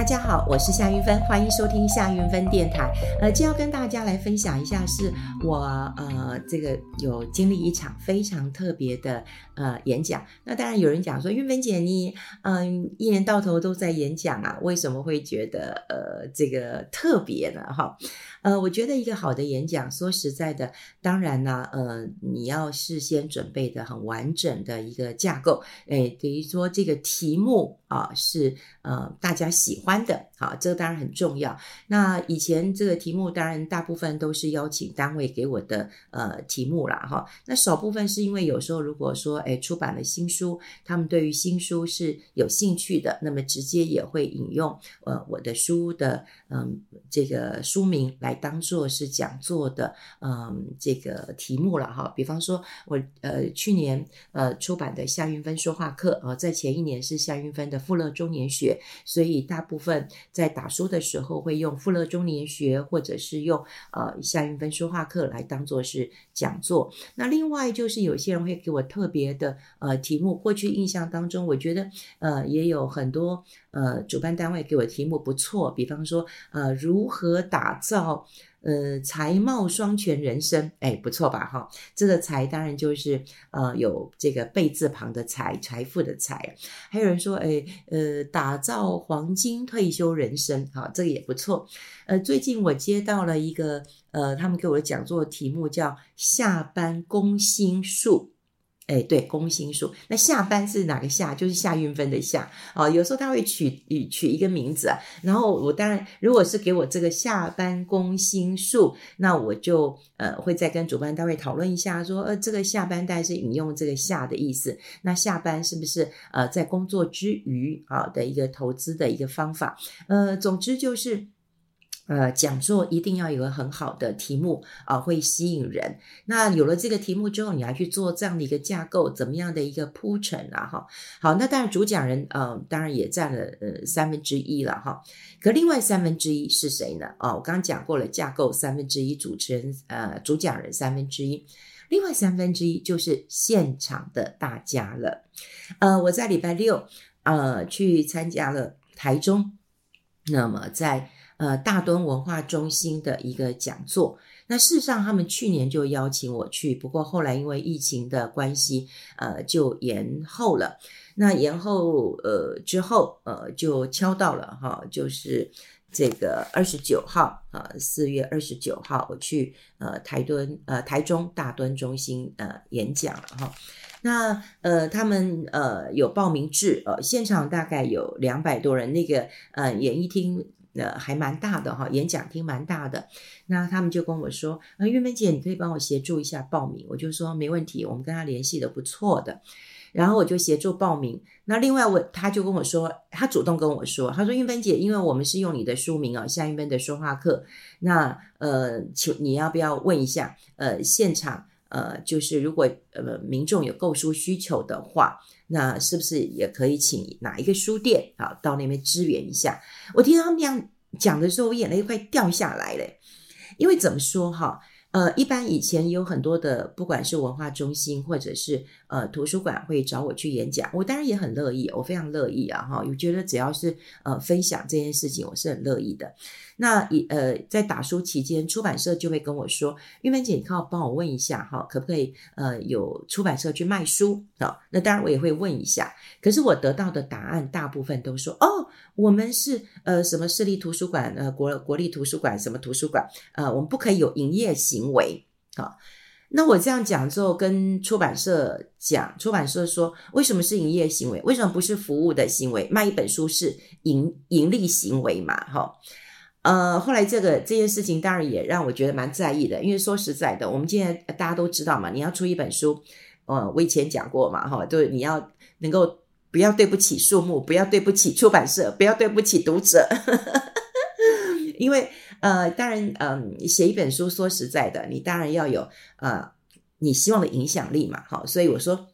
大家好，我是夏云芬，欢迎收听夏云芬电台。呃，今天要跟大家来分享一下，是我呃这个有经历一场非常特别的呃演讲。那当然有人讲说，韵芬姐你嗯、一年到头都在演讲啊，为什么会觉得呃这个特别呢？哈，呃，我觉得一个好的演讲，说实在的，当然呢，呃，你要事先准备的很完整的一个架构，诶，等于说这个题目啊是呃大家喜欢。欢的，好，这个当然很重要。那以前这个题目，当然大部分都是邀请单位给我的呃题目啦。哈。那少部分是因为有时候如果说，哎，出版了新书，他们对于新书是有兴趣的，那么直接也会引用呃我的书的嗯这个书名来当做是讲座的嗯这个题目了哈。比方说我呃去年呃出版的夏云芬说话课啊，在前一年是夏云芬的富乐中年学，所以大部部分在打书的时候会用富勒中年学，或者是用呃夏云芬说话课来当做是讲座。那另外就是有些人会给我特别的呃题目，过去印象当中，我觉得呃也有很多呃主办单位给我题目不错，比方说呃如何打造。呃，财貌双全人生，哎，不错吧？哈，这个财当然就是呃有这个贝字旁的财，财富的财。还有人说，哎，呃，打造黄金退休人生，哈，这个也不错。呃，最近我接到了一个呃，他们给我的讲座题目叫“下班攻心术”。哎，对，攻心术。那下班是哪个下？就是夏运分的夏啊。有时候他会取取一个名字啊。然后我当然，如果是给我这个下班攻心术，那我就呃会再跟主办单位讨论一下，说呃这个下班带是引用这个下的意思。那下班是不是呃在工作之余啊的一个投资的一个方法？呃，总之就是。呃，讲座一定要有个很好的题目啊，会吸引人。那有了这个题目之后，你还去做这样的一个架构，怎么样的一个铺陈啊？哈，好，那当然主讲人呃，当然也占了呃三分之一了哈。可另外三分之一是谁呢？哦，我刚刚讲过了，架构三分之一，主持人呃主讲人三分之一，另外三分之一就是现场的大家了。呃，我在礼拜六呃去参加了台中，那么在。呃，大墩文化中心的一个讲座。那事实上，他们去年就邀请我去，不过后来因为疫情的关系，呃，就延后了。那延后呃之后，呃，就敲到了哈，就是这个二十九号啊，四月二十九号，我去呃台墩呃台中大墩中心呃演讲了哈。那呃，他们呃有报名制，呃，现场大概有两百多人，那个呃演艺厅。呃，还蛮大的哈，演讲厅蛮大的。那他们就跟我说：“呃，玉芬姐，你可以帮我协助一下报名。”我就说：“没问题，我们跟他联系的不错的。”然后我就协助报名。那另外我他就跟我说，他主动跟我说：“他说玉芬姐，因为我们是用你的书名啊，夏玉芬的说话课。那呃，请你要不要问一下？呃，现场呃，就是如果呃民众有购书需求的话。”那是不是也可以请哪一个书店啊到那边支援一下？我听到他们这样讲的时候，我眼泪快掉下来了，因为怎么说哈？呃，一般以前有很多的，不管是文化中心或者是呃图书馆会找我去演讲，我当然也很乐意，我非常乐意啊哈！我觉得只要是呃分享这件事情，我是很乐意的。那以呃在打书期间，出版社就会跟我说：“玉芬姐，你靠帮我问一下哈，可不可以呃有出版社去卖书啊？”那当然我也会问一下，可是我得到的答案大部分都说：“哦，我们是呃什么市立图书馆呃国国立图书馆什么图书馆呃我们不可以有营业。”行为啊，那我这样讲之后，跟出版社讲，出版社说，为什么是营业行为？为什么不是服务的行为？卖一本书是盈盈利行为嘛？哈，呃，后来这个这件事情当然也让我觉得蛮在意的，因为说实在的，我们现在大家都知道嘛，你要出一本书，呃，我以前讲过嘛，哈，就是你要能够不要对不起树木，不要对不起出版社，不要对不起读者，因为。呃，当然，嗯、呃，写一本书，说实在的，你当然要有呃，你希望的影响力嘛，好，所以我说，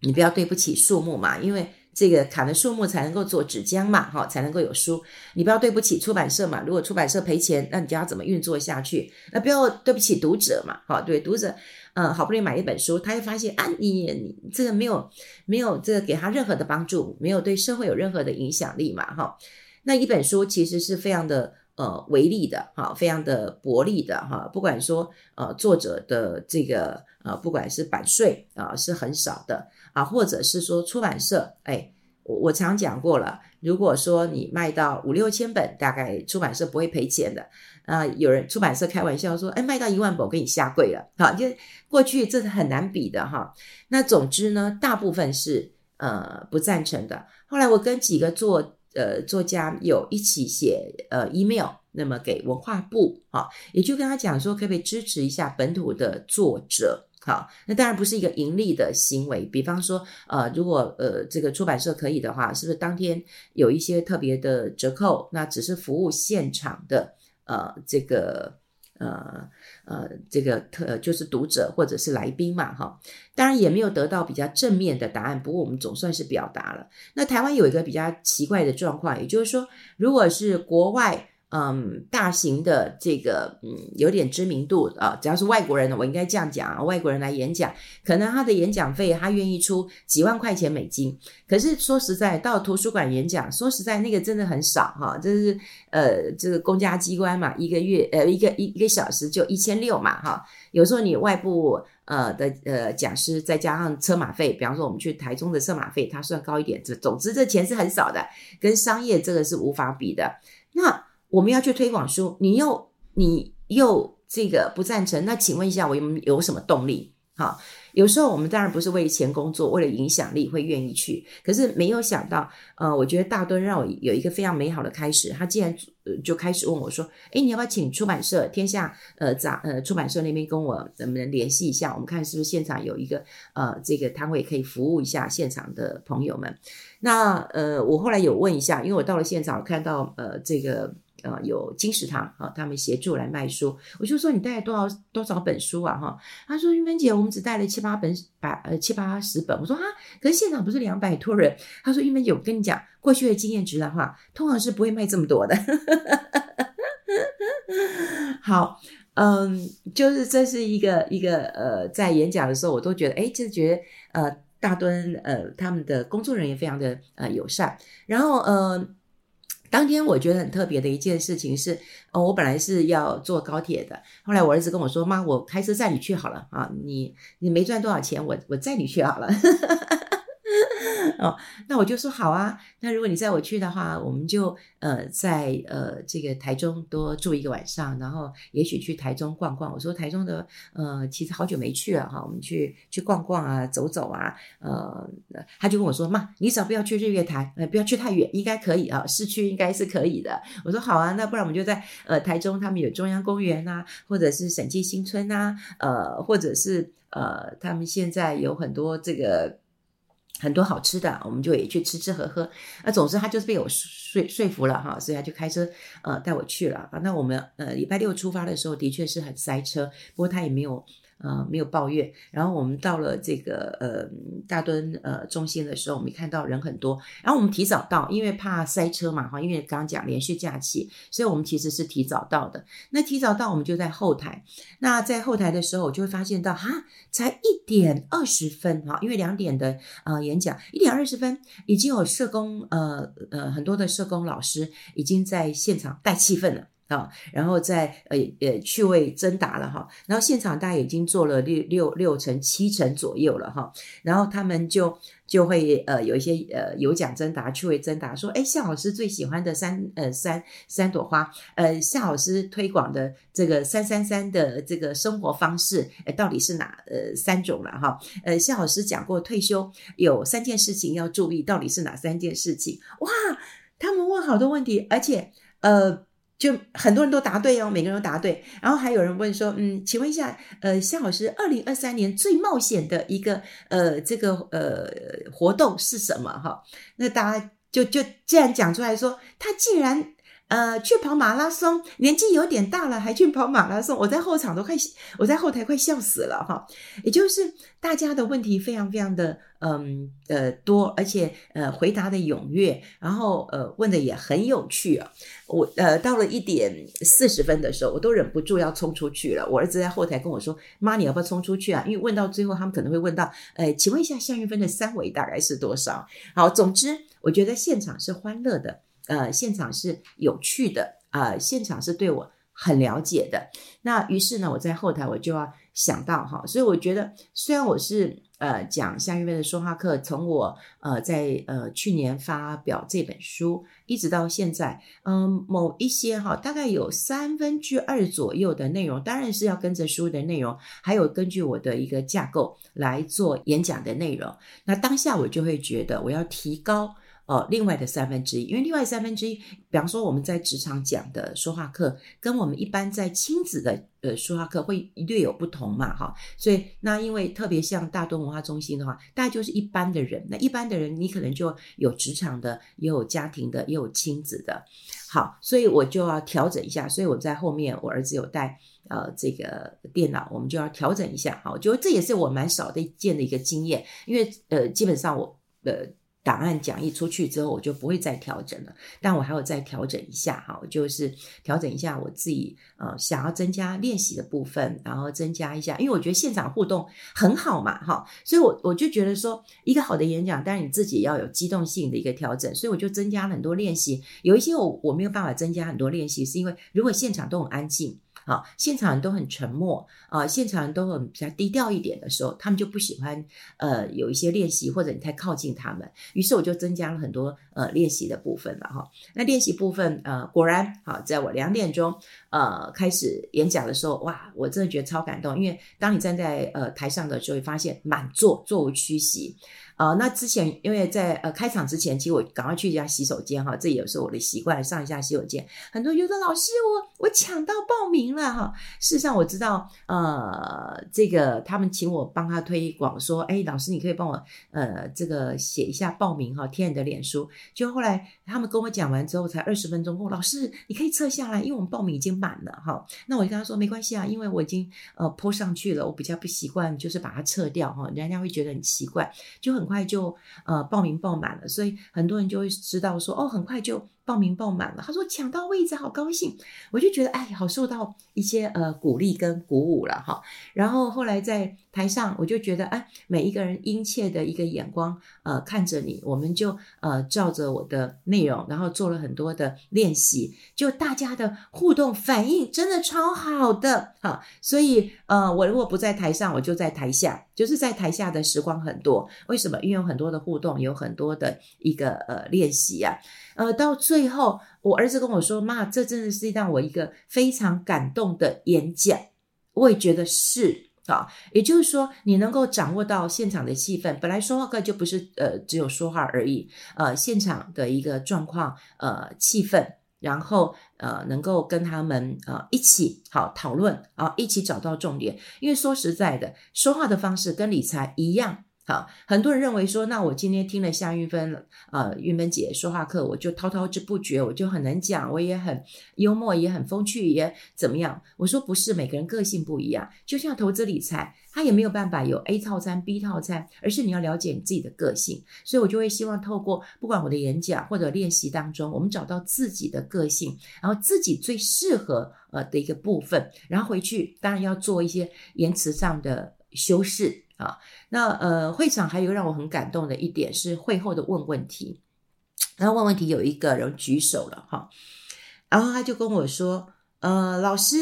你不要对不起树木嘛，因为这个砍了树木才能够做纸浆嘛，哈，才能够有书，你不要对不起出版社嘛，如果出版社赔钱，那你就要怎么运作下去？那不要对不起读者嘛，哈，对读者，嗯、好不容易买一本书，他又发现啊，你你这个没有没有这个给他任何的帮助，没有对社会有任何的影响力嘛，哈。那一本书其实是非常的呃微利的哈，非常的薄利的哈。不管说呃作者的这个呃，不管是版税啊是很少的啊，或者是说出版社，哎，我我常讲过了，如果说你卖到五六千本，大概出版社不会赔钱的。啊，有人出版社开玩笑说，哎，卖到一万本我给你下跪了，好，就过去这是很难比的哈。那总之呢，大部分是呃不赞成的。后来我跟几个做呃作家有一起写呃 email，那么给文化部啊，也就跟他讲说，可不可以支持一下本土的作者？好，那当然不是一个盈利的行为。比方说，呃，如果呃这个出版社可以的话，是不是当天有一些特别的折扣？那只是服务现场的。呃，这个呃呃，这个特就是读者或者是来宾嘛，哈，当然也没有得到比较正面的答案。不过我们总算是表达了。那台湾有一个比较奇怪的状况，也就是说，如果是国外。嗯，大型的这个嗯，有点知名度啊，只要是外国人呢，我应该这样讲啊，外国人来演讲，可能他的演讲费他愿意出几万块钱美金。可是说实在，到图书馆演讲，说实在那个真的很少哈，这是呃这个公家机关嘛，一个月呃一个一一个小时就一千六嘛哈。有时候你外部呃的呃讲师再加上车马费，比方说我们去台中的车马费，它算高一点。这总之这钱是很少的，跟商业这个是无法比的。那。我们要去推广书，你又你又这个不赞成，那请问一下，我有有什么动力？哈，有时候我们当然不是为钱工作，为了影响力会愿意去，可是没有想到，呃，我觉得大墩让我有一个非常美好的开始。他竟然就开始问我说：“诶，你要不要请出版社天下呃杂呃出版社那边跟我能不能联系一下？我们看是不是现场有一个呃这个摊位可以服务一下现场的朋友们。”那呃，我后来有问一下，因为我到了现场看到呃这个。呃，有金石堂啊，他们协助来卖书，我就说你带了多少多少本书啊？哈，他说玉芬姐，我们只带了七八本，百呃七八十本。我说啊，可是现场不是两百多人？他说玉芬姐，我跟你讲，过去的经验值的话，通常是不会卖这么多的。好，嗯，就是这是一个一个呃，在演讲的时候，我都觉得，哎，就是觉得呃，大墩呃，他们的工作人员非常的呃友善，然后呃。当天我觉得很特别的一件事情是，哦，我本来是要坐高铁的，后来我儿子跟我说：“妈，我开车载你去好了啊，你你没赚多少钱，我我载你去好了。” 哦，那我就说好啊。那如果你载我去的话，我们就呃在呃这个台中多住一个晚上，然后也许去台中逛逛。我说台中的呃其实好久没去了哈，我们去去逛逛啊，走走啊。呃，他就跟我说妈，你只要不要去日月潭，呃不要去太远，应该可以啊，市区应该是可以的。我说好啊，那不然我们就在呃台中，他们有中央公园啊，或者是审计新村啊，呃或者是呃他们现在有很多这个。很多好吃的，我们就也去吃吃喝喝。那总之他就是被我说说服了哈，所以他就开车呃带我去了啊。那我们呃礼拜六出发的时候的确是很塞车，不过他也没有。呃，没有抱怨。然后我们到了这个呃大墩呃中心的时候，我们看到人很多。然后我们提早到，因为怕塞车嘛哈。因为刚刚讲连续假期，所以我们其实是提早到的。那提早到，我们就在后台。那在后台的时候，我就会发现到哈，才一点二十分哈，因为两点的呃演讲，一点二十分已经有社工呃呃很多的社工老师已经在现场带气氛了。啊，然后再呃呃趣味征答了哈，然后现场大概已经做了六六六成七成左右了哈，然后他们就就会呃有一些呃有奖征答趣味征答说，哎夏老师最喜欢的三呃三三朵花，呃夏老师推广的这个三三三的这个生活方式，呃到底是哪呃三种了哈？呃夏老师讲过退休有三件事情要注意，到底是哪三件事情？哇，他们问好多问题，而且呃。就很多人都答对哦，每个人都答对。然后还有人问说，嗯，请问一下，呃，夏老师，二零二三年最冒险的一个呃这个呃活动是什么？哈，那大家就就既然讲出来说，他竟然。呃，去跑马拉松，年纪有点大了还去跑马拉松，我在后场都快，我在后台快笑死了哈。也就是大家的问题非常非常的嗯呃多，而且呃回答的踊跃，然后呃问的也很有趣啊。我呃到了一点四十分的时候，我都忍不住要冲出去了。我儿子在后台跟我说：“妈，你要不要冲出去啊？”因为问到最后，他们可能会问到：“呃，请问一下夏韵芬的三围大概是多少？”好，总之我觉得现场是欢乐的。呃，现场是有趣的，呃，现场是对我很了解的。那于是呢，我在后台我就要想到哈，所以我觉得虽然我是。呃，讲夏韵芬的说话课，从我呃在呃去年发表这本书，一直到现在，嗯、某一些哈，大概有三分之二左右的内容，当然是要跟着书的内容，还有根据我的一个架构来做演讲的内容。那当下我就会觉得，我要提高。哦，另外的三分之一，因为另外三分之一，比方说我们在职场讲的说话课，跟我们一般在亲子的呃说话课会略有不同嘛，哈，所以那因为特别像大墩文化中心的话，大概就是一般的人，那一般的人你可能就有职场的，也有家庭的，也有亲子的，好，所以我就要调整一下，所以我在后面，我儿子有带呃这个电脑，我们就要调整一下，好，我觉得这也是我蛮少的见的一个经验，因为呃基本上我呃。档案讲义出去之后，我就不会再调整了。但我还要再调整一下哈，就是调整一下我自己呃想要增加练习的部分，然后增加一下，因为我觉得现场互动很好嘛哈，所以我我就觉得说一个好的演讲，当然你自己要有机动性的一个调整，所以我就增加了很多练习。有一些我我没有办法增加很多练习，是因为如果现场都很安静。好，现场人都很沉默啊，现场人都很比较低调一点的时候，他们就不喜欢呃有一些练习，或者你太靠近他们。于是我就增加了很多呃练习的部分了哈。那练习部分呃果然好，在我两点钟呃开始演讲的时候，哇，我真的觉得超感动，因为当你站在呃台上的时候，会发现满座座无虚席。啊、呃，那之前因为在呃开场之前，其实我赶快去一下洗手间哈，这也是我的习惯，上一下洗手间。很多人就说老师，我我抢到报名了哈。事实上我知道，呃，这个他们请我帮他推广，说，哎，老师你可以帮我呃这个写一下报名哈，贴你的脸书。就后来他们跟我讲完之后，才二十分钟，哦老师你可以撤下来，因为我们报名已经满了哈。那我就跟他说没关系啊，因为我已经呃泼上去了，我比较不习惯就是把它撤掉哈，人家会觉得很奇怪，就。很快就呃报名报满了，所以很多人就会知道说哦，很快就。报名报满了，他说抢到位置好高兴，我就觉得哎，好受到一些呃鼓励跟鼓舞了哈。然后后来在台上，我就觉得哎，每一个人殷切的一个眼光呃看着你，我们就呃照着我的内容，然后做了很多的练习，就大家的互动反应真的超好的哈。所以呃，我如果不在台上，我就在台下，就是在台下的时光很多。为什么？因为有很多的互动，有很多的一个呃练习啊。呃，到最后，我儿子跟我说：“妈，这真的是让我一个非常感动的演讲。”我也觉得是啊，也就是说，你能够掌握到现场的气氛。本来说话课就不是呃只有说话而已，呃，现场的一个状况，呃，气氛，然后呃，能够跟他们呃一起好讨论啊，一起找到重点。因为说实在的，说话的方式跟理财一样。好，很多人认为说，那我今天听了夏韵芬，呃，韵芬姐说话课，我就滔滔之不绝，我就很能讲，我也很幽默，也很风趣，也怎么样？我说不是，每个人个性不一样，就像投资理财，他也没有办法有 A 套餐、B 套餐，而是你要了解你自己的个性。所以我就会希望透过不管我的演讲或者练习当中，我们找到自己的个性，然后自己最适合呃的一个部分，然后回去当然要做一些言辞上的修饰。啊，那呃，会场还有让我很感动的一点是会后的问问题，然后问问题有一个人举手了哈，然后他就跟我说，呃，老师，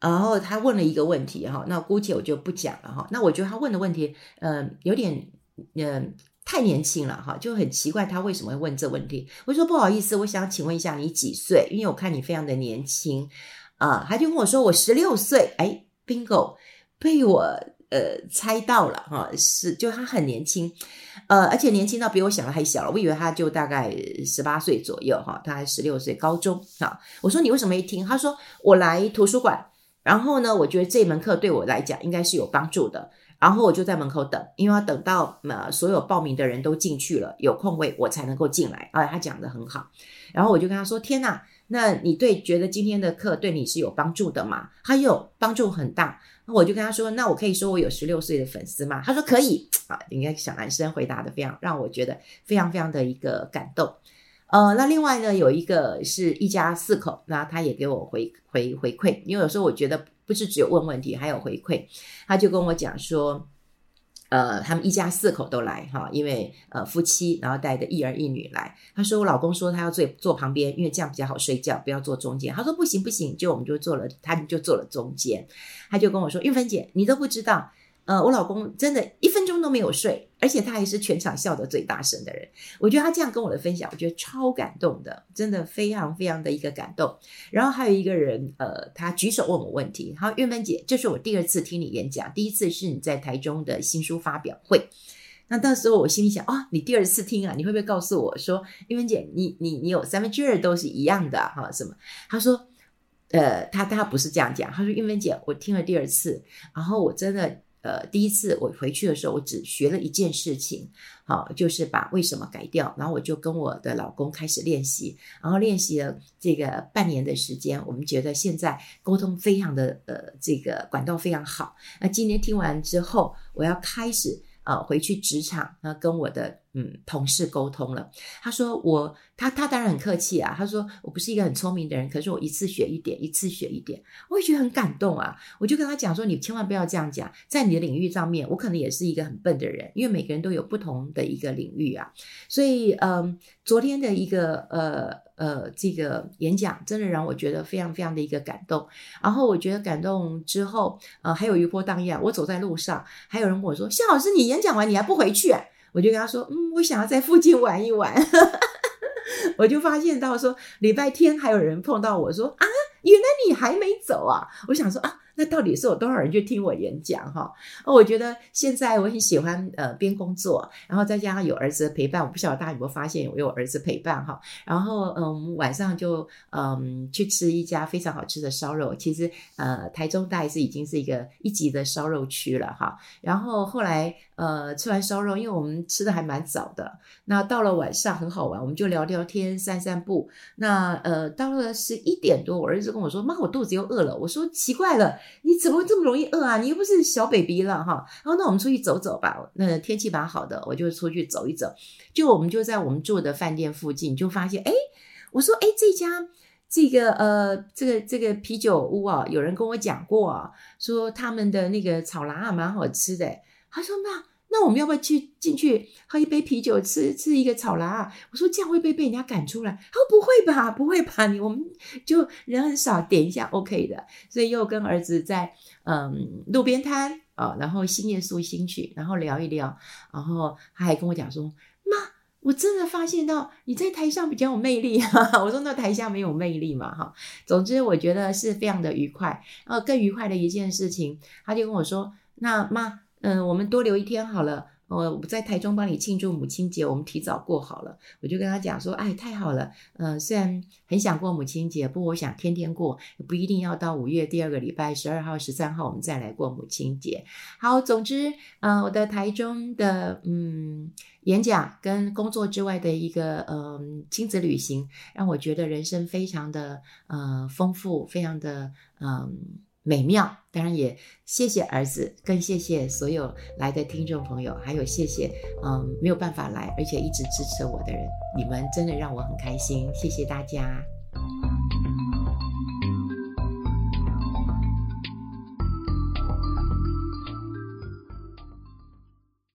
然后他问了一个问题哈，那姑且我就不讲了哈，那我觉得他问的问题，呃，有点呃太年轻了哈，就很奇怪他为什么会问这问题。我说不好意思，我想请问一下你几岁？因为我看你非常的年轻啊，他就跟我说我十六岁，哎，bingo，被我。呃，猜到了哈，是就他很年轻，呃，而且年轻到比我想的还小了，我以为他就大概十八岁左右哈，他还十六岁，高中啊。我说你为什么没听？他说我来图书馆，然后呢，我觉得这门课对我来讲应该是有帮助的，然后我就在门口等，因为要等到呃所有报名的人都进去了，有空位我才能够进来。啊，他讲得很好，然后我就跟他说：天哪，那你对觉得今天的课对你是有帮助的吗？他有帮助很大。那我就跟他说：“那我可以说我有十六岁的粉丝吗？”他说：“可以。”啊，应该小男生回答的非常让我觉得非常非常的一个感动。呃，那另外呢，有一个是一家四口，那他也给我回回回馈，因为有时候我觉得不是只有问问题，还有回馈。他就跟我讲说：“呃，他们一家四口都来哈，因为呃夫妻，然后带着一儿一女来。他说我老公说他要坐坐旁边，因为这样比较好睡觉，不要坐中间。他说不行不行，就我们就坐了，他们就坐了中间。他就跟我说，玉芬姐，你都不知道。呃，我老公真的一分钟都没有睡，而且他还是全场笑得最大声的人。我觉得他这样跟我的分享，我觉得超感动的，真的非常非常的一个感动。然后还有一个人，呃，他举手问我问题。好，玉芬姐，这是我第二次听你演讲，第一次是你在台中的新书发表会。那到时候我心里想，哦，你第二次听啊，你会不会告诉我说，玉芬姐，你你你有三分之二都是一样的哈？什么？他说，呃，他他不是这样讲，他说，玉芬姐，我听了第二次，然后我真的。呃，第一次我回去的时候，我只学了一件事情，好，就是把为什么改掉，然后我就跟我的老公开始练习，然后练习了这个半年的时间，我们觉得现在沟通非常的呃，这个管道非常好。那今天听完之后，我要开始呃回去职场，那跟我的。嗯，同事沟通了，他说我他他当然很客气啊，他说我不是一个很聪明的人，可是我一次学一点，一次学一点，我也觉得很感动啊。我就跟他讲说，你千万不要这样讲，在你的领域上面，我可能也是一个很笨的人，因为每个人都有不同的一个领域啊。所以，嗯，昨天的一个呃呃这个演讲，真的让我觉得非常非常的一个感动。然后我觉得感动之后，呃，还有余波荡漾，我走在路上，还有人跟我说，谢老师，你演讲完你还不回去啊？我就跟他说，嗯，我想要在附近玩一玩。我就发现到说，礼拜天还有人碰到我说，啊，原来你还没走啊？我想说啊。那到底是有多少人去听我演讲哈？我觉得现在我很喜欢呃边工作，然后再加上有儿子的陪伴，我不晓得大家有没有发现我有儿子陪伴哈。然后嗯晚上就嗯去吃一家非常好吃的烧肉，其实呃台中大概是已经是一个一级的烧肉区了哈。然后后来呃吃完烧肉，因为我们吃的还蛮早的，那到了晚上很好玩，我们就聊聊天、散散步。那呃到了十一点多，我儿子跟我说：“妈，我肚子又饿了。”我说：“奇怪了。”你怎么会这么容易饿啊？你又不是小 baby 了哈。然后那我们出去走走吧。那天气蛮好的，我就出去走一走。就我们就在我们住的饭店附近，就发现哎，我说哎，这家这个呃这个这个啤酒屋啊，有人跟我讲过啊，说他们的那个草蚋啊蛮好吃的。他说那。那我们要不要去进去喝一杯啤酒，吃吃一个草蚋啊？我说这样会不会被人家赶出来？他说不会吧，不会吧？你我们就人很少，点一下 OK 的。所以又跟儿子在嗯路边摊啊，然后新叶树新曲，然后聊一聊，然后他还跟我讲说：“妈，我真的发现到你在台上比较有魅力啊。”我说：“那台下没有魅力嘛？”哈，总之我觉得是非常的愉快。然后更愉快的一件事情，他就跟我说：“那妈。”嗯，我们多留一天好了。我我在台中帮你庆祝母亲节，我们提早过好了。我就跟他讲说，哎，太好了。嗯，虽然很想过母亲节，不过我想天天过，不一定要到五月第二个礼拜，十二号、十三号我们再来过母亲节。好，总之，嗯，我的台中的嗯演讲跟工作之外的一个嗯亲子旅行，让我觉得人生非常的嗯丰富，非常的嗯。美妙，当然也谢谢儿子，更谢谢所有来的听众朋友，还有谢谢嗯没有办法来而且一直支持我的人，你们真的让我很开心，谢谢大家。